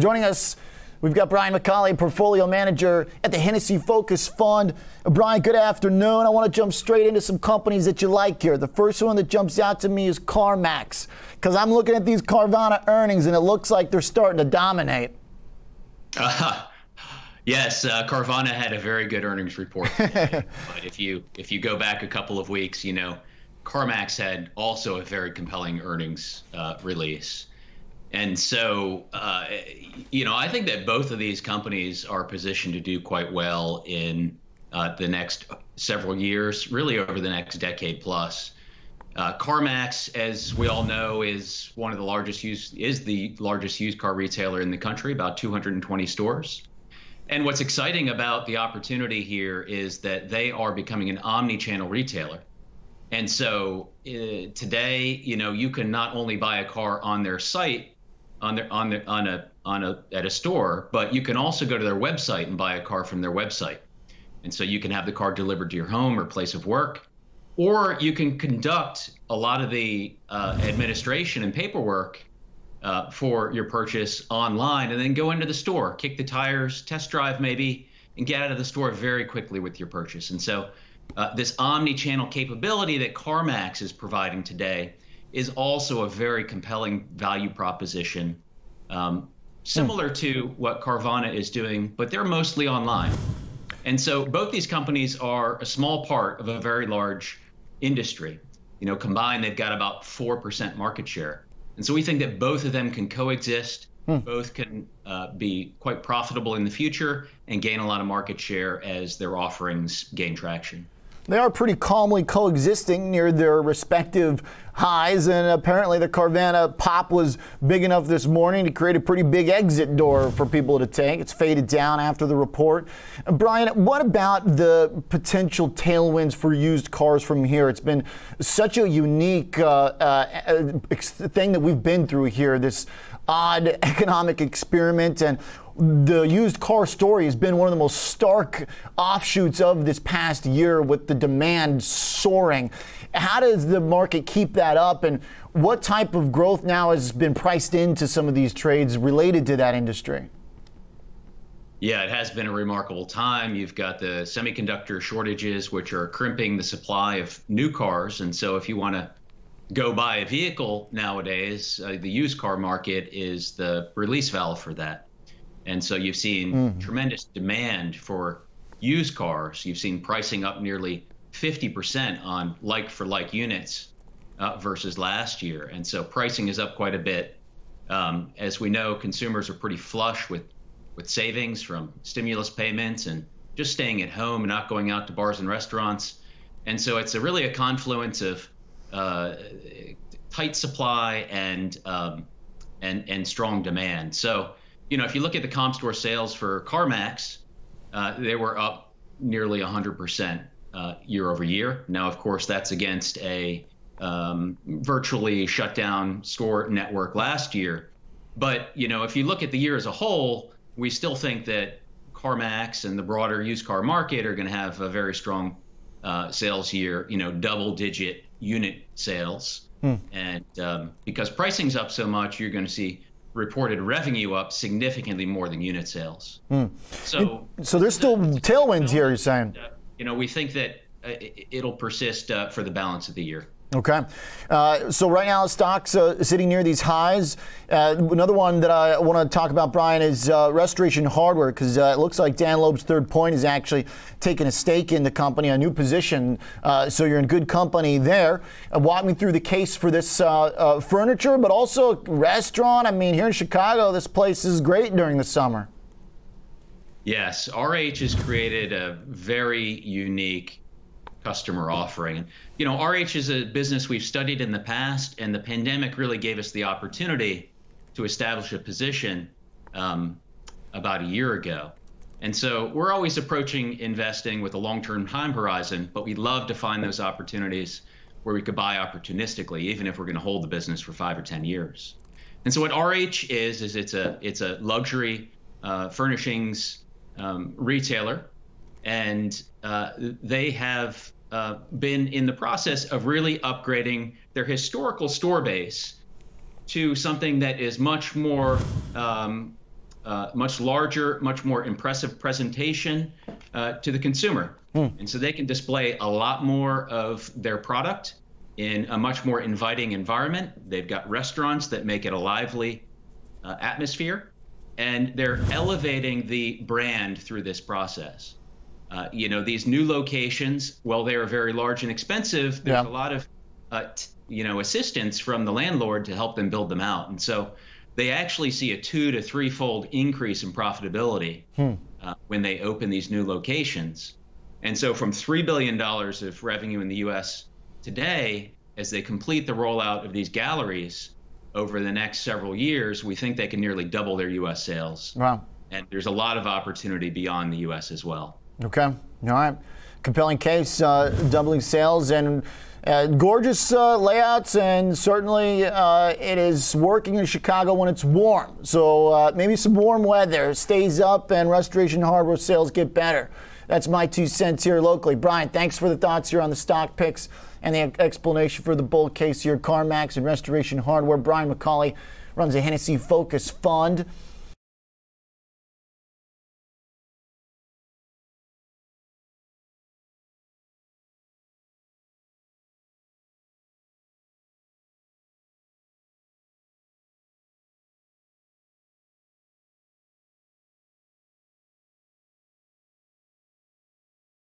Joining us, we've got Brian Macauley, portfolio manager at the Hennessy Focus Fund. Brian, good afternoon. I want to jump straight into some companies that you like here. The first one that jumps out to me is CarMax, because I'm looking at these Carvana earnings and it looks like they're starting to dominate. Uh, yes, uh, Carvana had a very good earnings report. but if you if you go back a couple of weeks, you know, CarMax had also a very compelling earnings uh, release. And so, uh, you know, I think that both of these companies are positioned to do quite well in uh, the next several years, really over the next decade plus. Uh, CarMax, as we all know, is one of the largest used is the largest used car retailer in the country, about 220 stores. And what's exciting about the opportunity here is that they are becoming an omni-channel retailer. And so uh, today, you know, you can not only buy a car on their site, on their on their on a on a at a store, but you can also go to their website and buy a car from their website. And so you can have the car delivered to your home or place of work, or you can conduct a lot of the uh, administration and paperwork uh, for your purchase online, and then go into the store, kick the tires, test drive maybe, and get out of the store very quickly with your purchase. And so uh, this omni-channel capability that CarMax is providing today is also a very compelling value proposition, um, similar mm. to what Carvana is doing, but they're mostly online. And so both these companies are a small part of a very large industry. You know, combined, they've got about 4% market share. And so we think that both of them can coexist. Hmm. Both can uh, be quite profitable in the future and gain a lot of market share as their offerings gain traction. They are pretty calmly coexisting near their respective highs, and apparently the Carvana pop was big enough this morning to create a pretty big exit door for people to take. It's faded down after the report. Brian, what about the potential tailwinds for used cars from here? It's been such a unique uh, uh, thing that we've been through here, this odd economic experiment, and the used car story has been one of the most stark offshoots of this past year with the demand soaring. How does the market keep that up, and what type of growth now has been priced into some of these trades related to that industry? Yeah, it has been a remarkable time. You've got the semiconductor shortages, which are crimping the supply of new cars. And so, if you want to go buy a vehicle nowadays, uh, the used car market is the release valve for that. And so you've seen mm-hmm. tremendous demand for used cars. You've seen pricing up nearly 50% on like for like units uh, versus last year. And so pricing is up quite a bit. Um, as we know, consumers are pretty flush with, with savings from stimulus payments and just staying at home and not going out to bars and restaurants. And so it's a really a confluence of uh, tight supply and, um, and, and strong demand. So you know, if you look at the comp store sales for CarMax, uh, they were up nearly 100% uh, year over year. Now, of course, that's against a um, virtually shut down store network last year. But, you know, if you look at the year as a whole, we still think that CarMax and the broader used car market are going to have a very strong uh, sales year, you know, double digit unit sales. Hmm. And um, because pricing's up so much, you're going to see reported revenue up significantly more than unit sales. Mm. So, so there's still tailwinds here. You're saying? Uh, you know, we think that uh, it'll persist uh, for the balance of the year. Okay. Uh, so right now, stocks uh, sitting near these highs. Uh, another one that I want to talk about, Brian, is uh, Restoration Hardware, because uh, it looks like Dan Loeb's third point is actually taking a stake in the company, a new position. Uh, so you're in good company there. walk me through the case for this furniture, but also a restaurant. I mean, here in Chicago, this place is great during the summer. Yes, RH has created a very unique customer offering. You know, RH is a business we've studied in the past, and the pandemic really gave us the opportunity to establish a position um, about a year ago. And so we're always approaching investing with a long term time horizon, but we love to find those opportunities where we could buy opportunistically, even if we're going to hold the business for five or 10 years. And so what RH is, is it's a, it's a luxury uh, furnishings um, retailer and uh, they have uh, been in the process of really upgrading their historical store base to something that is much more um, uh, much larger, much more impressive presentation uh, to the consumer. Hmm. And so they can display a lot more of their product in a much more inviting environment. They've got restaurants that make it a lively uh, atmosphere, and they're elevating the brand through this process. Uh, you know, these new locations, while they are very large and expensive, there's yeah. a lot of, uh, t- you know, assistance from the landlord to help them build them out. And so they actually see a two to threefold increase in profitability hmm. uh, when they open these new locations. And so, from $3 billion of revenue in the US today, as they complete the rollout of these galleries over the next several years, we think they can nearly double their US sales. Wow. And there's a lot of opportunity beyond the US as well. Okay. All right. Compelling case, uh, doubling sales and uh, gorgeous uh, layouts, and certainly uh, it is working in Chicago when it's warm. So uh, maybe some warm weather stays up and Restoration Hardware sales get better. That's my two cents here locally. Brian, thanks for the thoughts here on the stock picks and the explanation for the bull case here. CarMax and Restoration Hardware. Brian Macauley runs a Hennessy Focus Fund.